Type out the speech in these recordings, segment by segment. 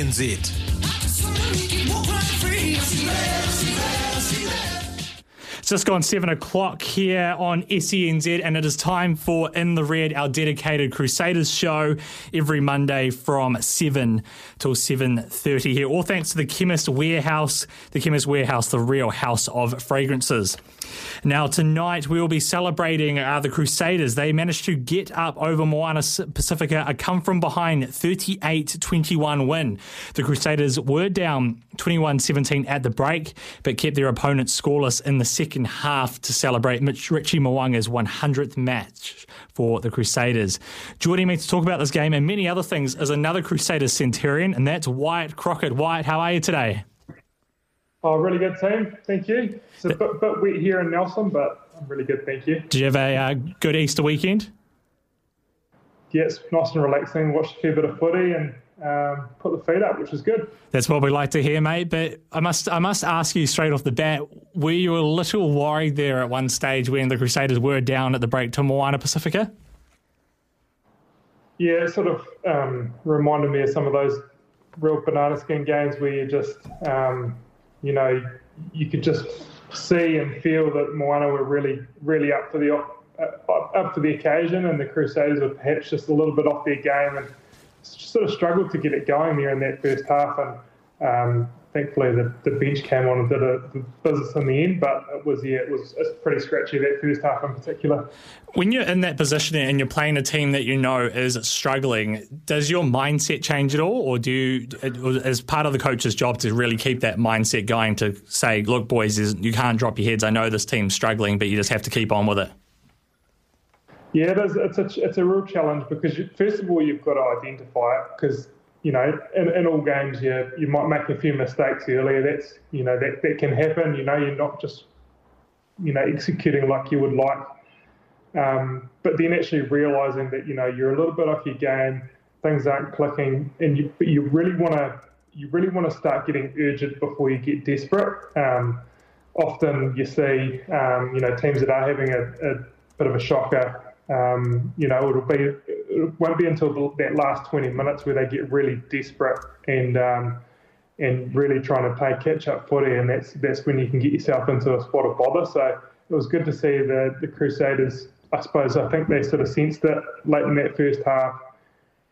SENZ. It's just gone seven o'clock here on SENZ, and it is time for In the Red, our dedicated Crusaders show every Monday from seven till seven thirty here. All thanks to the Chemist Warehouse, the Chemist Warehouse, the real house of fragrances. Now tonight we will be celebrating uh, the Crusaders. They managed to get up over Moana Pacifica, a come from behind 38-21 win. The Crusaders were down 21-17 at the break, but kept their opponents scoreless in the second half to celebrate Mitch, Richie Mo'unga's 100th match for the Crusaders. Joining me to talk about this game and many other things is another Crusaders Centurion, and that's Wyatt Crockett. Wyatt, how are you today? Oh, really good team. Thank you. It's a bit, bit wet here in Nelson, but I'm really good. Thank you. Did you have a uh, good Easter weekend? Yeah, it's nice and relaxing. Watched a fair bit of footy and um, put the feet up, which was good. That's what we like to hear, mate. But I must, I must ask you straight off the bat: Were you a little worried there at one stage when the Crusaders were down at the break to Moana Pacifica? Yeah, it sort of um, reminded me of some of those real banana skin games where you just um, you know, you could just see and feel that Moana were really, really up for the uh, up for the occasion, and the Crusaders were perhaps just a little bit off their game and sort of struggled to get it going there in that first half. And um, thankfully, the, the bench came on and did a, the business in the end. But it was yeah, it was pretty scratchy that first half in particular. When you're in that position and you're playing a team that you know is struggling, does your mindset change at all, or do you, as part of the coach's job to really keep that mindset going to say, look, boys, you can't drop your heads. I know this team's struggling, but you just have to keep on with it. Yeah, it is. It's a it's a real challenge because you, first of all you've got to identify it because you know, in, in all games, you you might make a few mistakes earlier. That's you know that that can happen. You know, you're not just you know executing like you would like, um, but then actually realizing that you know you're a little bit off your game, things aren't clicking, and you but you really want to you really want to start getting urgent before you get desperate. Um, often you see um, you know teams that are having a, a bit of a shocker. Um, you know, it'll be it won't be until that last 20 minutes where they get really desperate and um, and really trying to play catch up footy, and that's that's when you can get yourself into a spot of bother. So it was good to see the the Crusaders. I suppose I think they sort of sensed it late in that first half.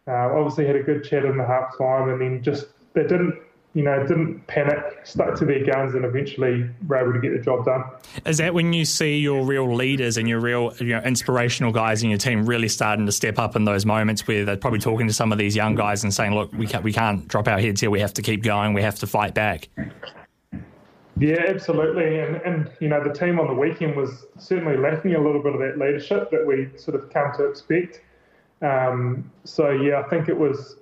Uh, obviously had a good chat in the half time, and then just they didn't you know, didn't panic, stuck to their guns, and eventually were able to get the job done. Is that when you see your real leaders and your real, you know, inspirational guys in your team really starting to step up in those moments where they're probably talking to some of these young guys and saying, "Look, we can't, we can't drop our heads here. We have to keep going. We have to fight back." Yeah, absolutely. And, and you know, the team on the weekend was certainly lacking a little bit of that leadership that we sort of come to expect. Um, so yeah, I think it was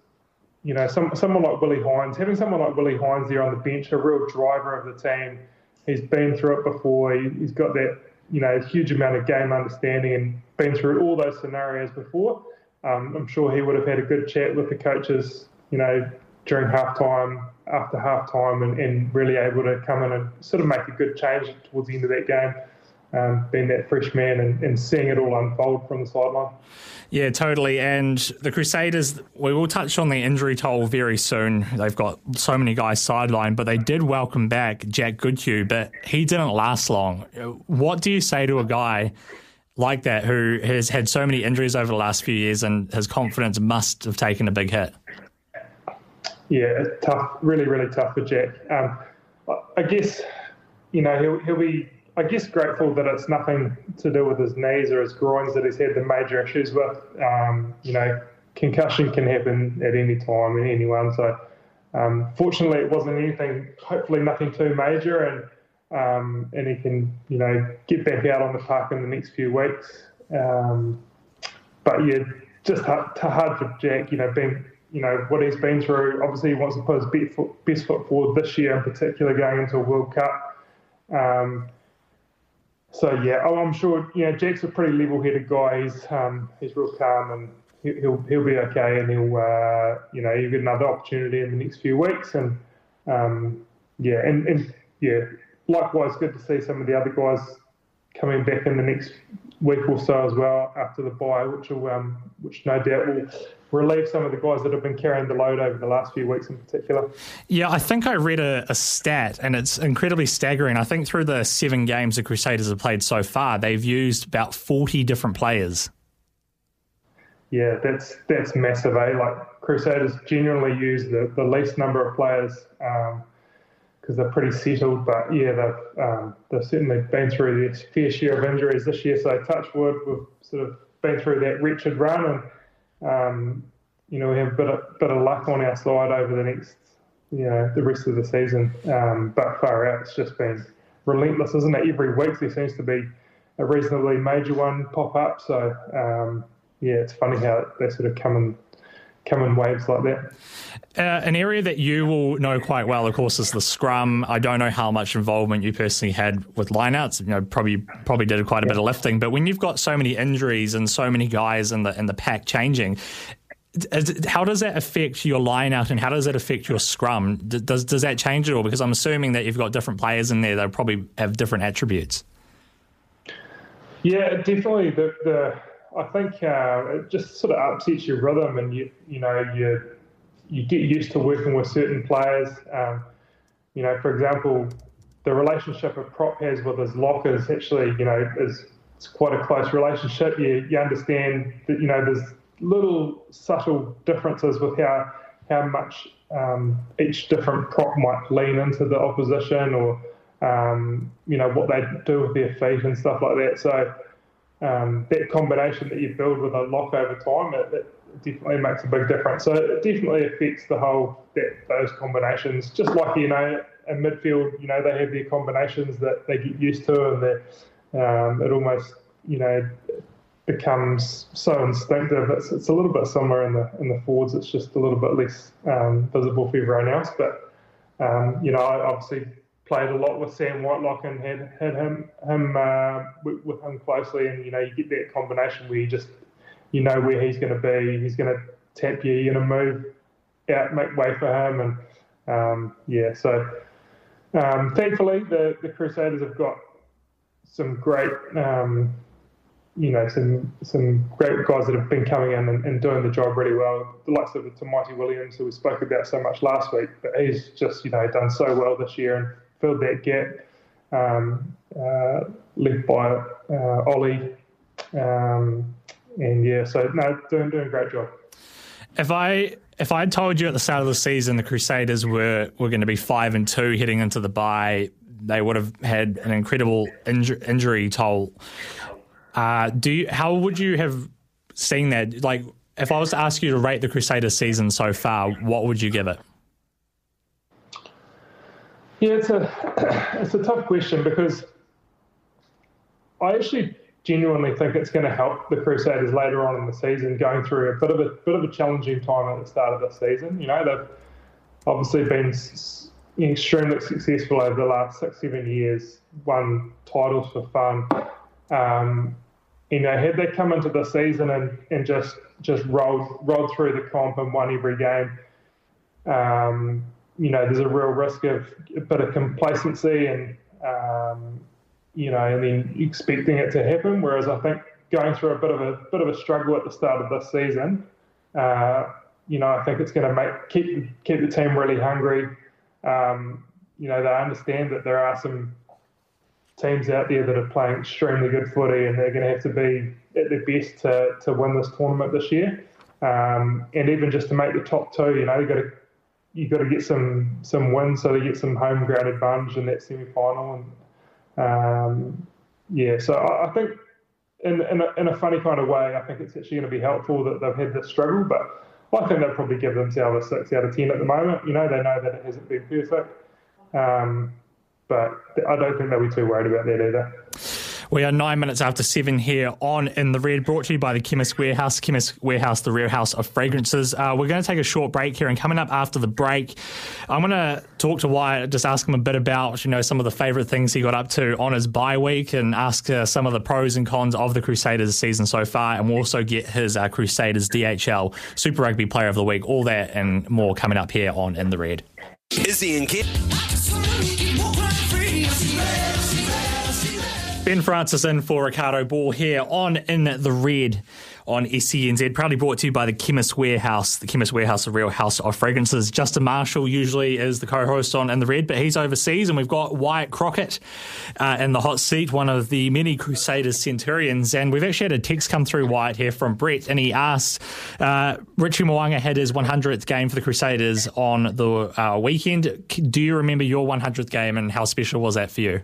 you know, some, someone like Willie Heinz, having someone like Willie Heinz there on the bench, a real driver of the team. He's been through it before. He, has got that, you know, huge amount of game understanding and been through all those scenarios before. Um, I'm sure he would have had a good chat with the coaches, you know, during halftime, after halftime, and, and really able to come in and sort of make a good change towards the end of that game um, being that fresh man and, and seeing it all unfold from the sideline. Yeah, totally. And the Crusaders, we will touch on the injury toll very soon. They've got so many guys sidelined, but they did welcome back Jack Goodhue, but he didn't last long. What do you say to a guy like that who has had so many injuries over the last few years and his confidence must have taken a big hit? Yeah, tough, really, really tough for Jack. Um, I guess, you know, he'll, he'll be I guess grateful that it's nothing to do with his knees or his groins that he's had the major issues with. Um, you know, concussion can happen at any time in anyone. So, um, fortunately, it wasn't anything. Hopefully, nothing too major, and um, and he can you know get back out on the park in the next few weeks. Um, but yeah, just hard, hard for Jack. You know, being you know what he's been through. Obviously, he wants to put his best foot, best foot forward this year, in particular, going into a World Cup. Um, so yeah, oh, I'm sure. You know, Jack's a pretty level-headed guy. He's um, he's real calm and he'll he'll be okay, and he'll uh, you know he'll get another opportunity in the next few weeks, and um, yeah, and, and yeah, likewise, good to see some of the other guys coming back in the next week or so as well after the bye, which will um, which no doubt will relieve some of the guys that have been carrying the load over the last few weeks in particular. Yeah, I think I read a, a, stat, and it's incredibly staggering. I think through the seven games the Crusaders have played so far, they've used about 40 different players. Yeah, that's that's massive, eh? Like Crusaders generally use the, the least number of players because they're pretty settled. But yeah, they've um, they've certainly been through their fair share of injuries this year. So touch wood, we've sort of been through that wretched run and um, you know, we have a bit of, bit of luck on our side over the next, you know, the rest of the season. Um, but far out, it's just been relentless, isn't it? Every week there seems to be a reasonably major one pop up. So, um, yeah, it's funny how they sort of come in, come in waves like that. Uh, an area that you will know quite well, of course, is the scrum. I don't know how much involvement you personally had with lineouts. You know, probably probably did quite a yeah. bit of lifting. But when you've got so many injuries and so many guys in the in the pack changing, how does that affect your line out and how does that affect your scrum? Does does that change at all? Because I'm assuming that you've got different players in there that probably have different attributes. Yeah, definitely. The, the I think uh, it just sort of upsets your rhythm, and you you know you you get used to working with certain players. Um, you know, for example, the relationship a prop has with his lockers actually, you know, is it's quite a close relationship. You you understand that you know there's little subtle differences with how how much um, each different prop might lean into the opposition or um, you know what they do with their feet and stuff like that. So um, that combination that you build with a lock over time, it, it, definitely makes a big difference. So it definitely affects the whole that those combinations. Just like you know in midfield, you know they have their combinations that they get used to, and um, it almost you know becomes so instinctive. It's, it's a little bit similar in the in the forwards. It's just a little bit less um, visible for everyone else. But um, you know, obviously played a lot with Sam Whitelock and had had him him uh, with, him closely, and you know, you get that combination where you just you know where he's going to be. He's going to tap you. You're going to move out, make way for him, and um, yeah. So um, thankfully, the the Crusaders have got some great um, you know, some some great guys that have been coming in and, and doing the job really well. The likes of Tamaiti Williams, who we spoke about so much last week, but he's just you know done so well this year and filled that gap um, uh, left by uh, Ollie, um, and yeah, so no, doing doing a great job. If I if I had told you at the start of the season the Crusaders were were going to be five and two heading into the bye, they would have had an incredible inju- injury toll uh, do you, how would you have seen that? Like, if I was to ask you to rate the Crusaders season so far, what would you give it? Yeah, it's a it's a tough question because I actually genuinely think it's going to help the Crusaders later on in the season, going through a bit of a bit of a challenging time at the start of the season. You know, they've obviously been extremely successful over the last six seven years, won titles for fun. Um, you know, had they come into the season and, and just just rolled rolled through the comp and won every game, um, you know, there's a real risk of a bit of complacency and um, you know, and then expecting it to happen. Whereas I think going through a bit of a bit of a struggle at the start of this season, uh, you know, I think it's going to make keep keep the team really hungry. Um, you know, they understand that there are some teams out there that are playing extremely good footy and they're going to have to be at their best to, to win this tournament this year. Um, and even just to make the top two, you know, you've got to you've got to get some some wins so they get some home ground advantage in that semi final. And um, yeah, so I, I think in in a, in a, funny kind of way, I think it's actually going to be helpful that they've had this struggle. But I think they'll probably give themselves a six out of ten at the moment. You know, they know that it hasn't been perfect. Um, but I don't think they'll be too worried about that either. We are nine minutes after seven here on In the Red, brought to you by the Chemist Warehouse. Chemist Warehouse, the real house of fragrances. Uh, we're going to take a short break here, and coming up after the break, I'm going to talk to Wyatt, just ask him a bit about you know some of the favourite things he got up to on his bye week, and ask uh, some of the pros and cons of the Crusaders season so far, and we'll also get his uh, Crusaders DHL Super Rugby Player of the Week. All that and more coming up here on In the Red. Izzy and Kit. Ben Francis in for Ricardo Ball here on In the Red on SENZ, Proudly brought to you by the Chemist Warehouse. The Chemist Warehouse, a real house of fragrances. Justin Marshall usually is the co-host on In the Red, but he's overseas, and we've got Wyatt Crockett uh, in the hot seat, one of the many Crusaders Centurions. And we've actually had a text come through, Wyatt, here from Brett, and he asked, uh, Richie Mo'unga had his 100th game for the Crusaders on the uh, weekend. Do you remember your 100th game, and how special was that for you?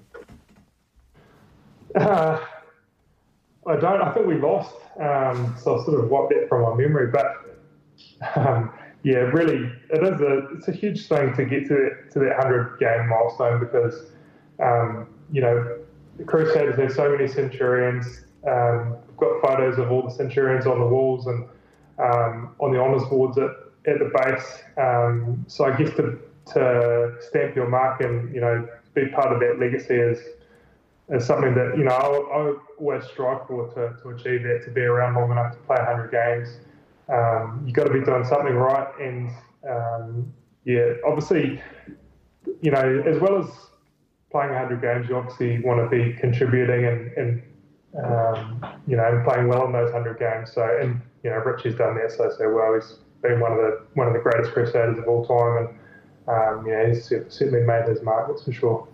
Uh, I don't. I think we lost. Um, so I sort of wiped that from my memory. But um, yeah, really, it is a it's a huge thing to get to that, to that hundred game milestone because um, you know the Crusaders have so many Centurions. Um, we've got photos of all the Centurions on the walls and um, on the honours boards at, at the base. Um, so I guess to to stamp your mark and you know be part of that legacy is is something that you know I, I always strive for to, to achieve that to be around long enough to play 100 games. Um, you've got to be doing something right, and um, yeah, obviously, you know, as well as playing 100 games, you obviously want to be contributing and, and um, you know, and playing well in those 100 games. So, and you know, Richie's done that so so well. He's been one of the one of the greatest Crusaders of all time, and um, yeah, he's certainly made his mark. That's for sure.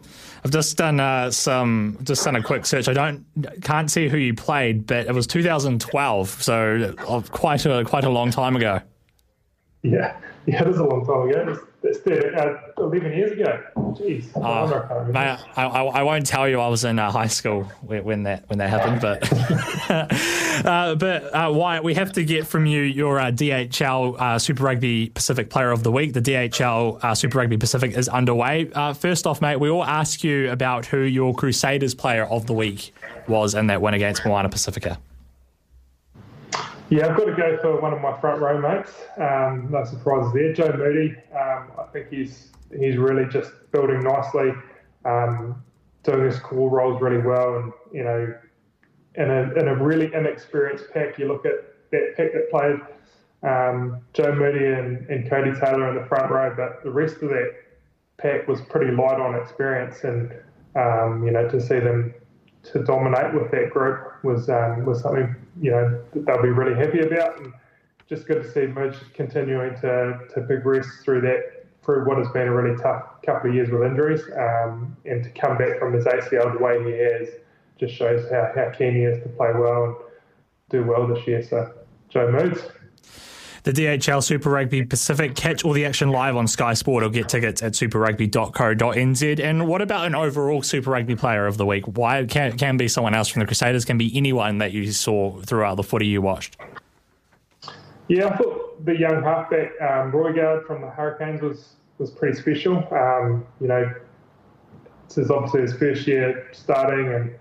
I've just done uh, some, just done a quick search. I don't, can't see who you played, but it was 2012, so uh, quite a quite a long time ago. Yeah, yeah, it is a long time ago. Uh, 11 years ago. Jeez. Uh, I, I, I, won't tell you I was in uh, high school when that when that happened, but uh, but uh, Wyatt, we have to get from you your uh, DHL uh, Super Rugby Pacific Player of the Week. The DHL Super Rugby Pacific is underway. first off, mate, we all ask you about who your Crusaders Player of the Week was in that win against Moana Pacifica. Yeah, I've got to go for one of my front row mates. Um, no surprises there. Joe Moody. Um, I think he's he's really just building nicely, um, doing his core roles really well, and you know, in a in a really inexperienced pack, you look at that pack that played um, Joe Moody and, and Codie Taylor in the front row, but the rest of that pack was pretty light on experience, and um, you know, to see them to dominate with that group was um, was something you know they'll be really happy about, and just good to see Midge continuing to to progress through that through what has been a really tough couple of years with injuries, um, and to come back from his ACL the way he has just shows how, how keen he is to play well and do well this year. So Joe Moods the DHL Super Rugby Pacific. Catch all the action live on Sky Sport or get tickets at superrugby.co.nz. And what about an overall Super Rugby player of the week? Why can can be someone else from the Crusaders, can be anyone that you saw throughout the footy you watched. Yeah, I thought the young halfback um, Roigard from the Hurricanes was was pretty special. Um, you know, this is obviously his first year starting, and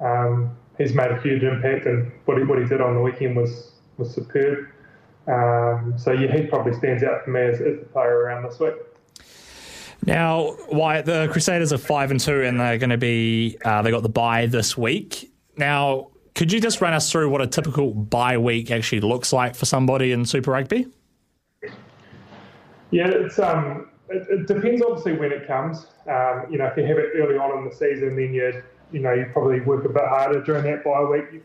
um, he's made a huge impact. And what he, what he did on the weekend was was superb. Um, so yeah, he probably stands out for me as, as the player around this week. Now, why the Crusaders are five and two, and they're going to be uh, they got the bye this week. Now, could you just run us through what a typical bye week actually looks like for somebody in Super Rugby? Yeah, it's um, it, it depends obviously when it comes. Um, you know, if you have it early on in the season, then you you know you probably work a bit harder during that bye week.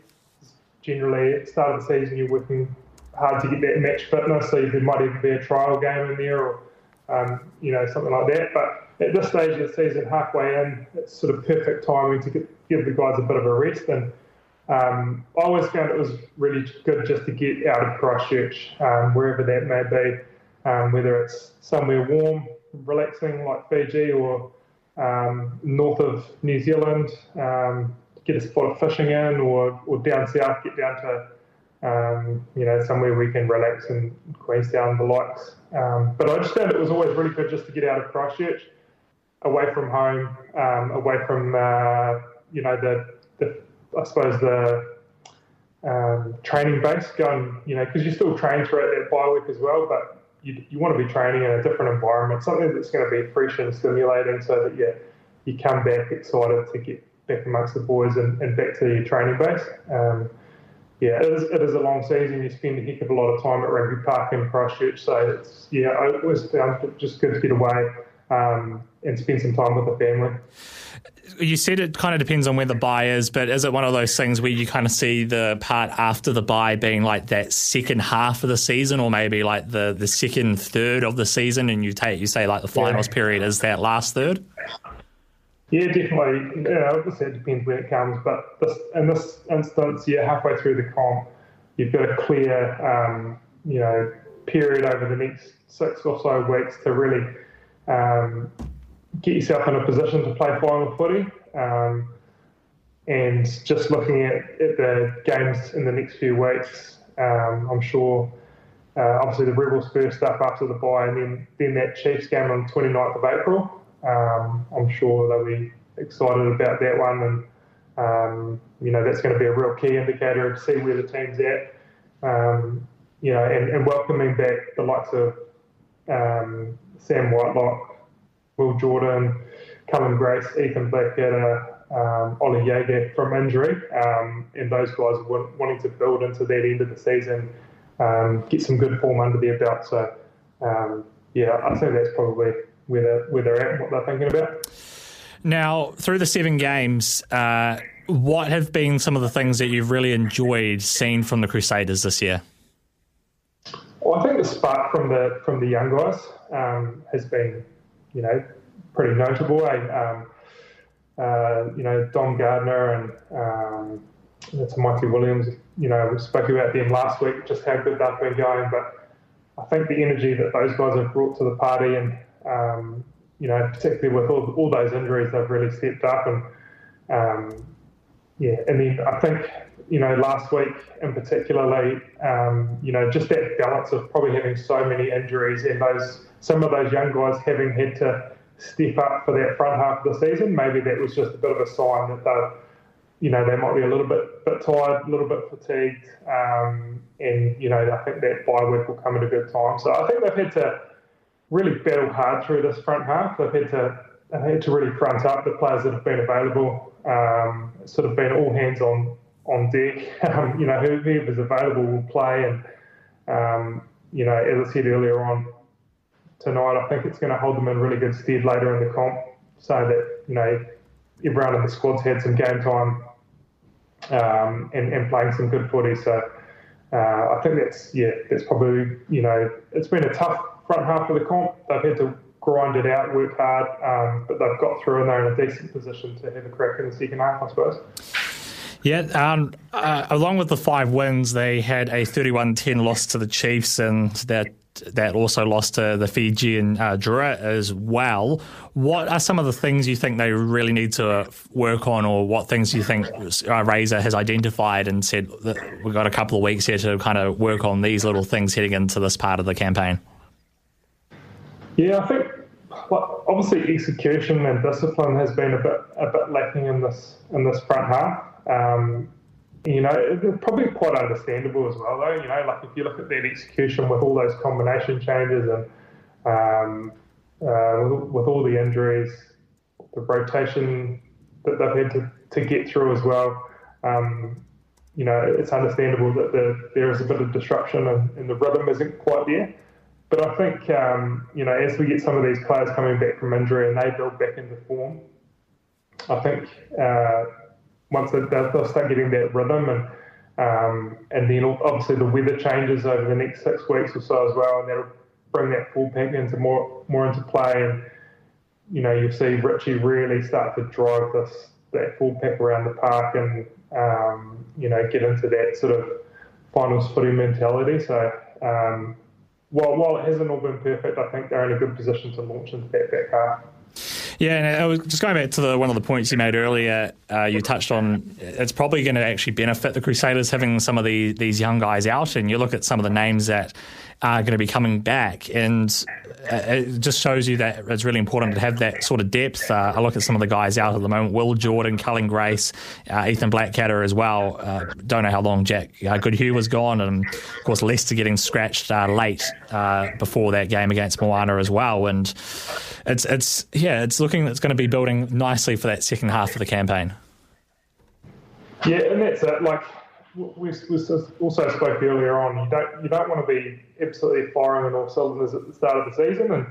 Generally, at the start of the season, you're working hard to get that match fitness. So there might even be a trial game in there, or um, you know something like that. But at this stage of the season, halfway in, it's sort of perfect timing to get, give the guys a bit of a rest. And um, I always found it was really good just to get out of Christchurch, um, wherever that may be, um, whether it's somewhere warm, relaxing like Fiji, or um, north of New Zealand, um, get a spot of fishing in, or, or down south, get down to um, you know, somewhere we can relax in Queenstown, the likes. Um, but I just found it was always really good just to get out of Christchurch, away from home, um, away from, uh, you know, the, the, I suppose the um, training base, going, you know, because you still train throughout that bye week as well, but you, you want to be training in a different environment, something that's going to be fresh and stimulating so that you, you come back excited to get back amongst the boys and, and back to your training base. Yeah, it is, it is a long season. You spend a heck of a lot of time at Rugby Park in Christchurch, so it's yeah, I always found it just good to get away. um, and spend some time with the family. You said it kind of depends on where the bye is, but is it one of those things where you kind of see the part after the bye being like that second half of the season, or maybe like the, the second third of the season, and you take you say like the finals yeah. period is that last third? Yeah, definitely. Yeah, obviously it depends when it comes, but this, in this instance, yeah, halfway through the comp, you've got a clear, um, you know, period over the next six or so weeks to really um, get yourself in a position to play final footy. Um, and just looking at, at, the games in the next few weeks, um, I'm sure uh, obviously the Rebels first up after the bye, and then, then that Chiefs game on 29th of April. Um, I'm sure they'll be excited about that one, and um, you know that's going to be a real key indicator to see where the team's at. Um, you know, and, and, welcoming back the likes of um, Sam Whitelock, Will Jordan, Cullen Grace, Ethan Blackadder, um, Ollie Jager from injury, um, and those guys wanting to build into that end of the season, um, get some good form under their belt. So, yeah, I think that's probably where they're, where they're at and what they're thinking about. Now, through the seven games, uh, what have been some of the things that you've really enjoyed seeing from the Crusaders this year? Well, I think the spark from the from the young guys um, has been, you know, pretty notable. Eh? Um, uh, you know, Dom Gardiner and um, it's Mikey Williams. You know, we spoke about them last week, just how good they've been going. But I think the energy that those guys have brought to the party, and um, you know, particularly with all, all those injuries, they've really stepped up. And um, yeah, and then I think you know, last week in particularly, um, you know, just that balance of probably having so many injuries and those some of those young guys having had to step up for that front half of the season. Maybe that was just a bit of a sign that they, you know, they might be a little bit bit tired, a little bit fatigued, um, and you know, I think that bye week will come at a good time. So I think they've had to really battle hard through this front half. They've had to they've had to really front up the players that have been available. Um, sort of been all hands on on deck. Um, you know, whoever's available will play. And, um, you know, as I said earlier on tonight, I think it's going to hold them in really good stead later in the comp so that, you know, everyone in the squad's had some game time um, and, and playing some good footy. So uh, I think that's, yeah, that's probably, you know, it's been a tough front half of the comp. They've had to grind it out, work hard, um, but they've got through and they're in a decent position to have a crack in the second half, I suppose. Yeah, um, uh, along with the five wins, they had a 31-10 loss to the Chiefs, and that that also lost to the Fijian uh, Drua as well. What are some of the things you think they really need to work on, or what things you think uh, Razor has identified and said we've got a couple of weeks here to kind of work on these little things heading into this part of the campaign? Yeah, I think obviously execution and discipline has been a bit a bit lacking in this in this front half. Um, you know, it's probably quite understandable as well, though. You know, like if you look at that execution with all those combination changes and um, uh, with, with, all the injuries, the rotation that they've had to, to get through as well. Um, you know, it's understandable that the, there is a bit of disruption and, and, the rhythm isn't quite there. But I think, um, you know, as we get some of these players coming back from injury and they build back into form, I think uh, once they, they'll start getting that rhythm and um, and then obviously the weather changes over the next six weeks or so as well, and that'll bring that full pack into more more into play. And you know, you'll see Richie really start to drive this that full pack around the park, and um, you know, get into that sort of finals footy mentality. So um, while while it hasn't all been perfect, I think they're in a good position to launch into that back half. Yeah, and I was just going back to the, one of the points you made earlier. Uh, you touched on it's probably going to actually benefit the Crusaders having some of the, these young guys out, and you look at some of the names that are going to be coming back, and uh, it just shows you that it's really important to have that sort of depth. Uh, I look at some of the guys out at the moment: Will Jordan, Cullen Grace, uh, Ethan Blackadder as well. Uh, don't know how long Jack uh, Goodhue was gone, and of course Leicester getting scratched uh, late before that game against Moana as well. And it's it's yeah, it's looking it's going to be building nicely for that second half of the campaign. Yeah, and that's it. Like we, we also spoke earlier on, you don't you don't want to be absolutely firing on all cylinders at the start of the season, and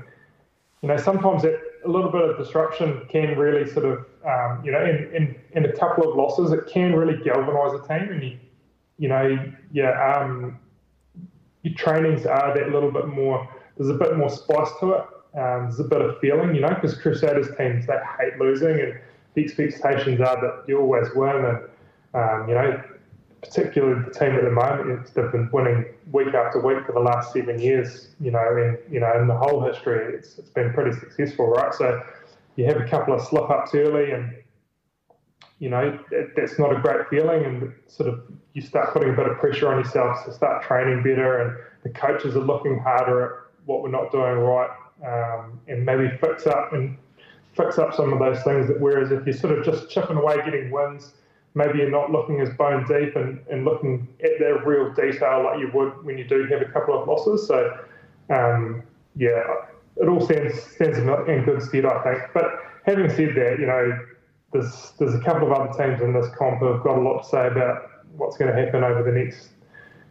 you know sometimes that a little bit of disruption can really sort of, um, you know, in, in, in a couple of losses, it can really galvanise a team. And you, you know, yeah, um, your trainings are that little bit more. There's a bit more spice to it. Um, there's a bit of feeling, you know, because Crusaders teams they hate losing, and the expectations are that you always win. And um, you know, particularly the team at the moment, they've been winning week after week for the last seven years. You know, and you know, in the whole history, it's, it's been pretty successful, right? So you have a couple of slip ups early, and you know that, that's not a great feeling, and sort of you start putting a bit of pressure on yourself to start training better, and the coaches are looking harder at what we're not doing right, um, and maybe fix up and fix up some of those things. That whereas if you're sort of just chipping away, getting wins, maybe you're not looking as bone deep and, and looking at the real detail like you would when you do have a couple of losses. So um, yeah, it all stands stands in good stead, I think. But having said that, you know, there's there's a couple of other teams in this comp who have got a lot to say about what's going to happen over the next,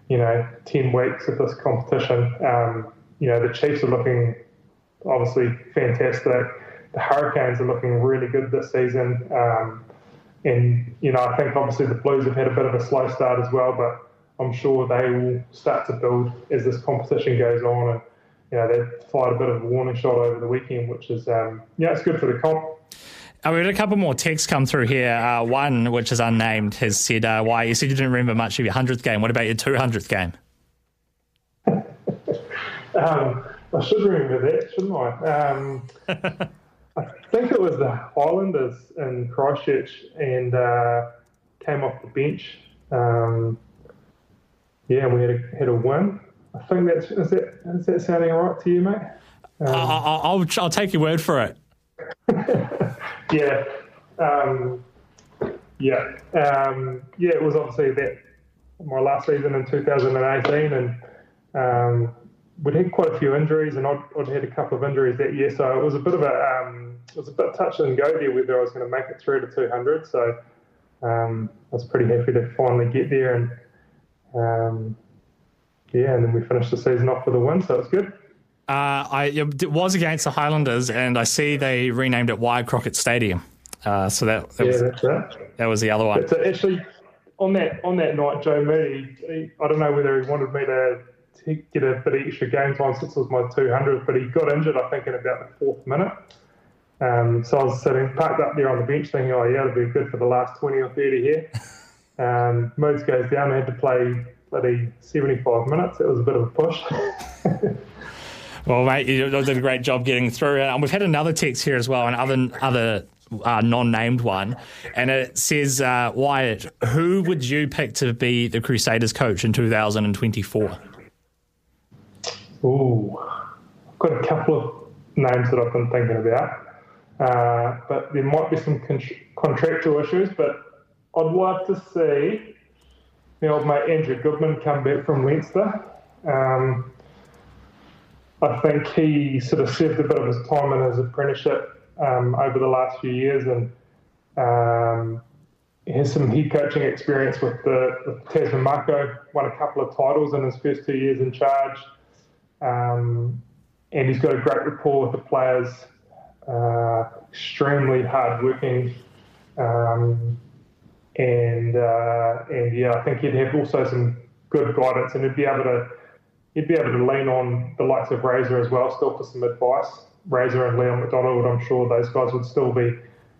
you know, 10 weeks of this competition. Um, you know, the Chiefs are looking obviously fantastic. The Hurricanes are looking really good this season. Um, and, you know, I think obviously the Blues have had a bit of a slow start as well, but I'm sure they will start to build as this competition goes on. And, you know, they fired a bit of a warning shot over the weekend, which is, um, yeah, it's good for the comp. Uh, we had a couple more texts come through here. Uh, one, which is unnamed, has said, uh, "Wyatt you said you didn't remember much of your hundredth game? What about your two hundredth game?" um, I should remember that, shouldn't I? Um, I think it was the Highlanders in Christchurch, and uh, came off the bench. Um, yeah, we had a, had a win. I think that's is that is that sounding right to you, mate? Um, I'll, I'll, I'll take your word for it. yeah, um, yeah, um, yeah. It was obviously that my last season in 2018, and um, we'd had quite a few injuries, and I'd, I'd, had a couple of injuries that year, so it was a bit of a um, it was a bit touch and go there whether I was going to make it through to 200. So um, I was pretty happy to finally get there, and um, yeah, and then we finished the season off with a win, so it was good. Uh, I it was against the Highlanders, and I see they renamed it Wyatt Crockett Stadium. Uh, so that, that yeah, was, that's right. That was the other one. But actually, on that on that night, Joe Moody, I don't know whether he wanted me to, to get a bit of extra game time since it was my 200, but he got injured, I think, in about the fourth minute. Um, so I was sitting parked up there on the bench thinking, oh, yeah, it'll be good for the last 20 or 30 here. Um, Moods goes down, I had to play bloody 75 minutes. It was a bit of a push. Well, mate, you did a great job getting through. And we've had another text here as well, and other other uh, non-named one, and it says, uh, Wyatt, who would you pick to be the Crusaders coach in 2024? Ooh, I've got a couple of names that I've been thinking about, uh, but there might be some con- contractual issues. But I'd like to see the old mate Andrew Goodman come back from Leinster. Um, I think he sort of served a bit of his time in his apprenticeship um, over the last few years and um, has some head coaching experience with the with Tasman Mako, won a couple of titles in his first two years in charge. Um, and he's got a great rapport with the players, uh, extremely hardworking. Um, and uh, and yeah, I think he'd have also some good guidance and he'd be able to you'd be able to lean on the likes of Razor as well, still for some advice. Razor and Leon McDonald, I'm sure those guys would still be,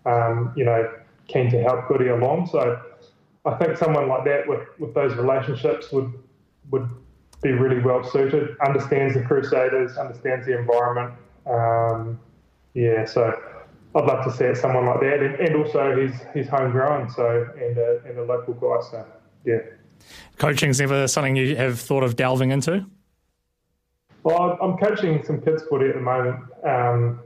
um, you know, keen to help Goody along. So I think someone like that with, with those relationships would would be really well suited. Understands the Crusaders, understands the environment. Um, yeah, so I'd love to see it, someone like that, and, and also he's he's homegrown, so and a, and a local guy. So yeah. Coaching's never something you have thought of delving into. Well, I'm coaching some kids footy at the moment, um,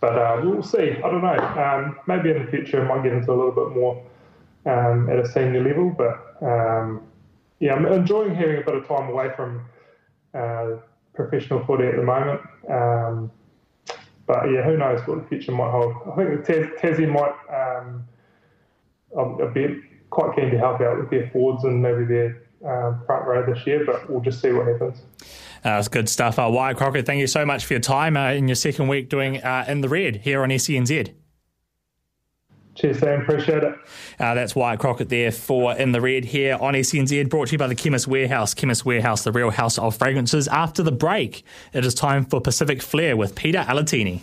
but uh, we'll see. I don't know. Um, maybe in the future, I might get into a little bit more um, at a senior level. But um, yeah, I'm enjoying having a bit of time away from uh, professional footy at the moment. Um, but yeah, who knows what the future might hold? I think the Tassie might. Um, I'll be quite keen to help out with their forwards and maybe their um, front row this year, but we'll just see what happens. That's good stuff. Uh, Wyatt Crockett, thank you so much for your time uh, in your second week doing uh, In the Red here on SENZ. Cheers, Sam. Appreciate it. Uh, that's Wyatt Crockett there for In the Red here on SENZ, brought to you by the Chemist Warehouse. Chemist Warehouse, the real house of fragrances. After the break, it is time for Pacific Flair with Pita Alatini.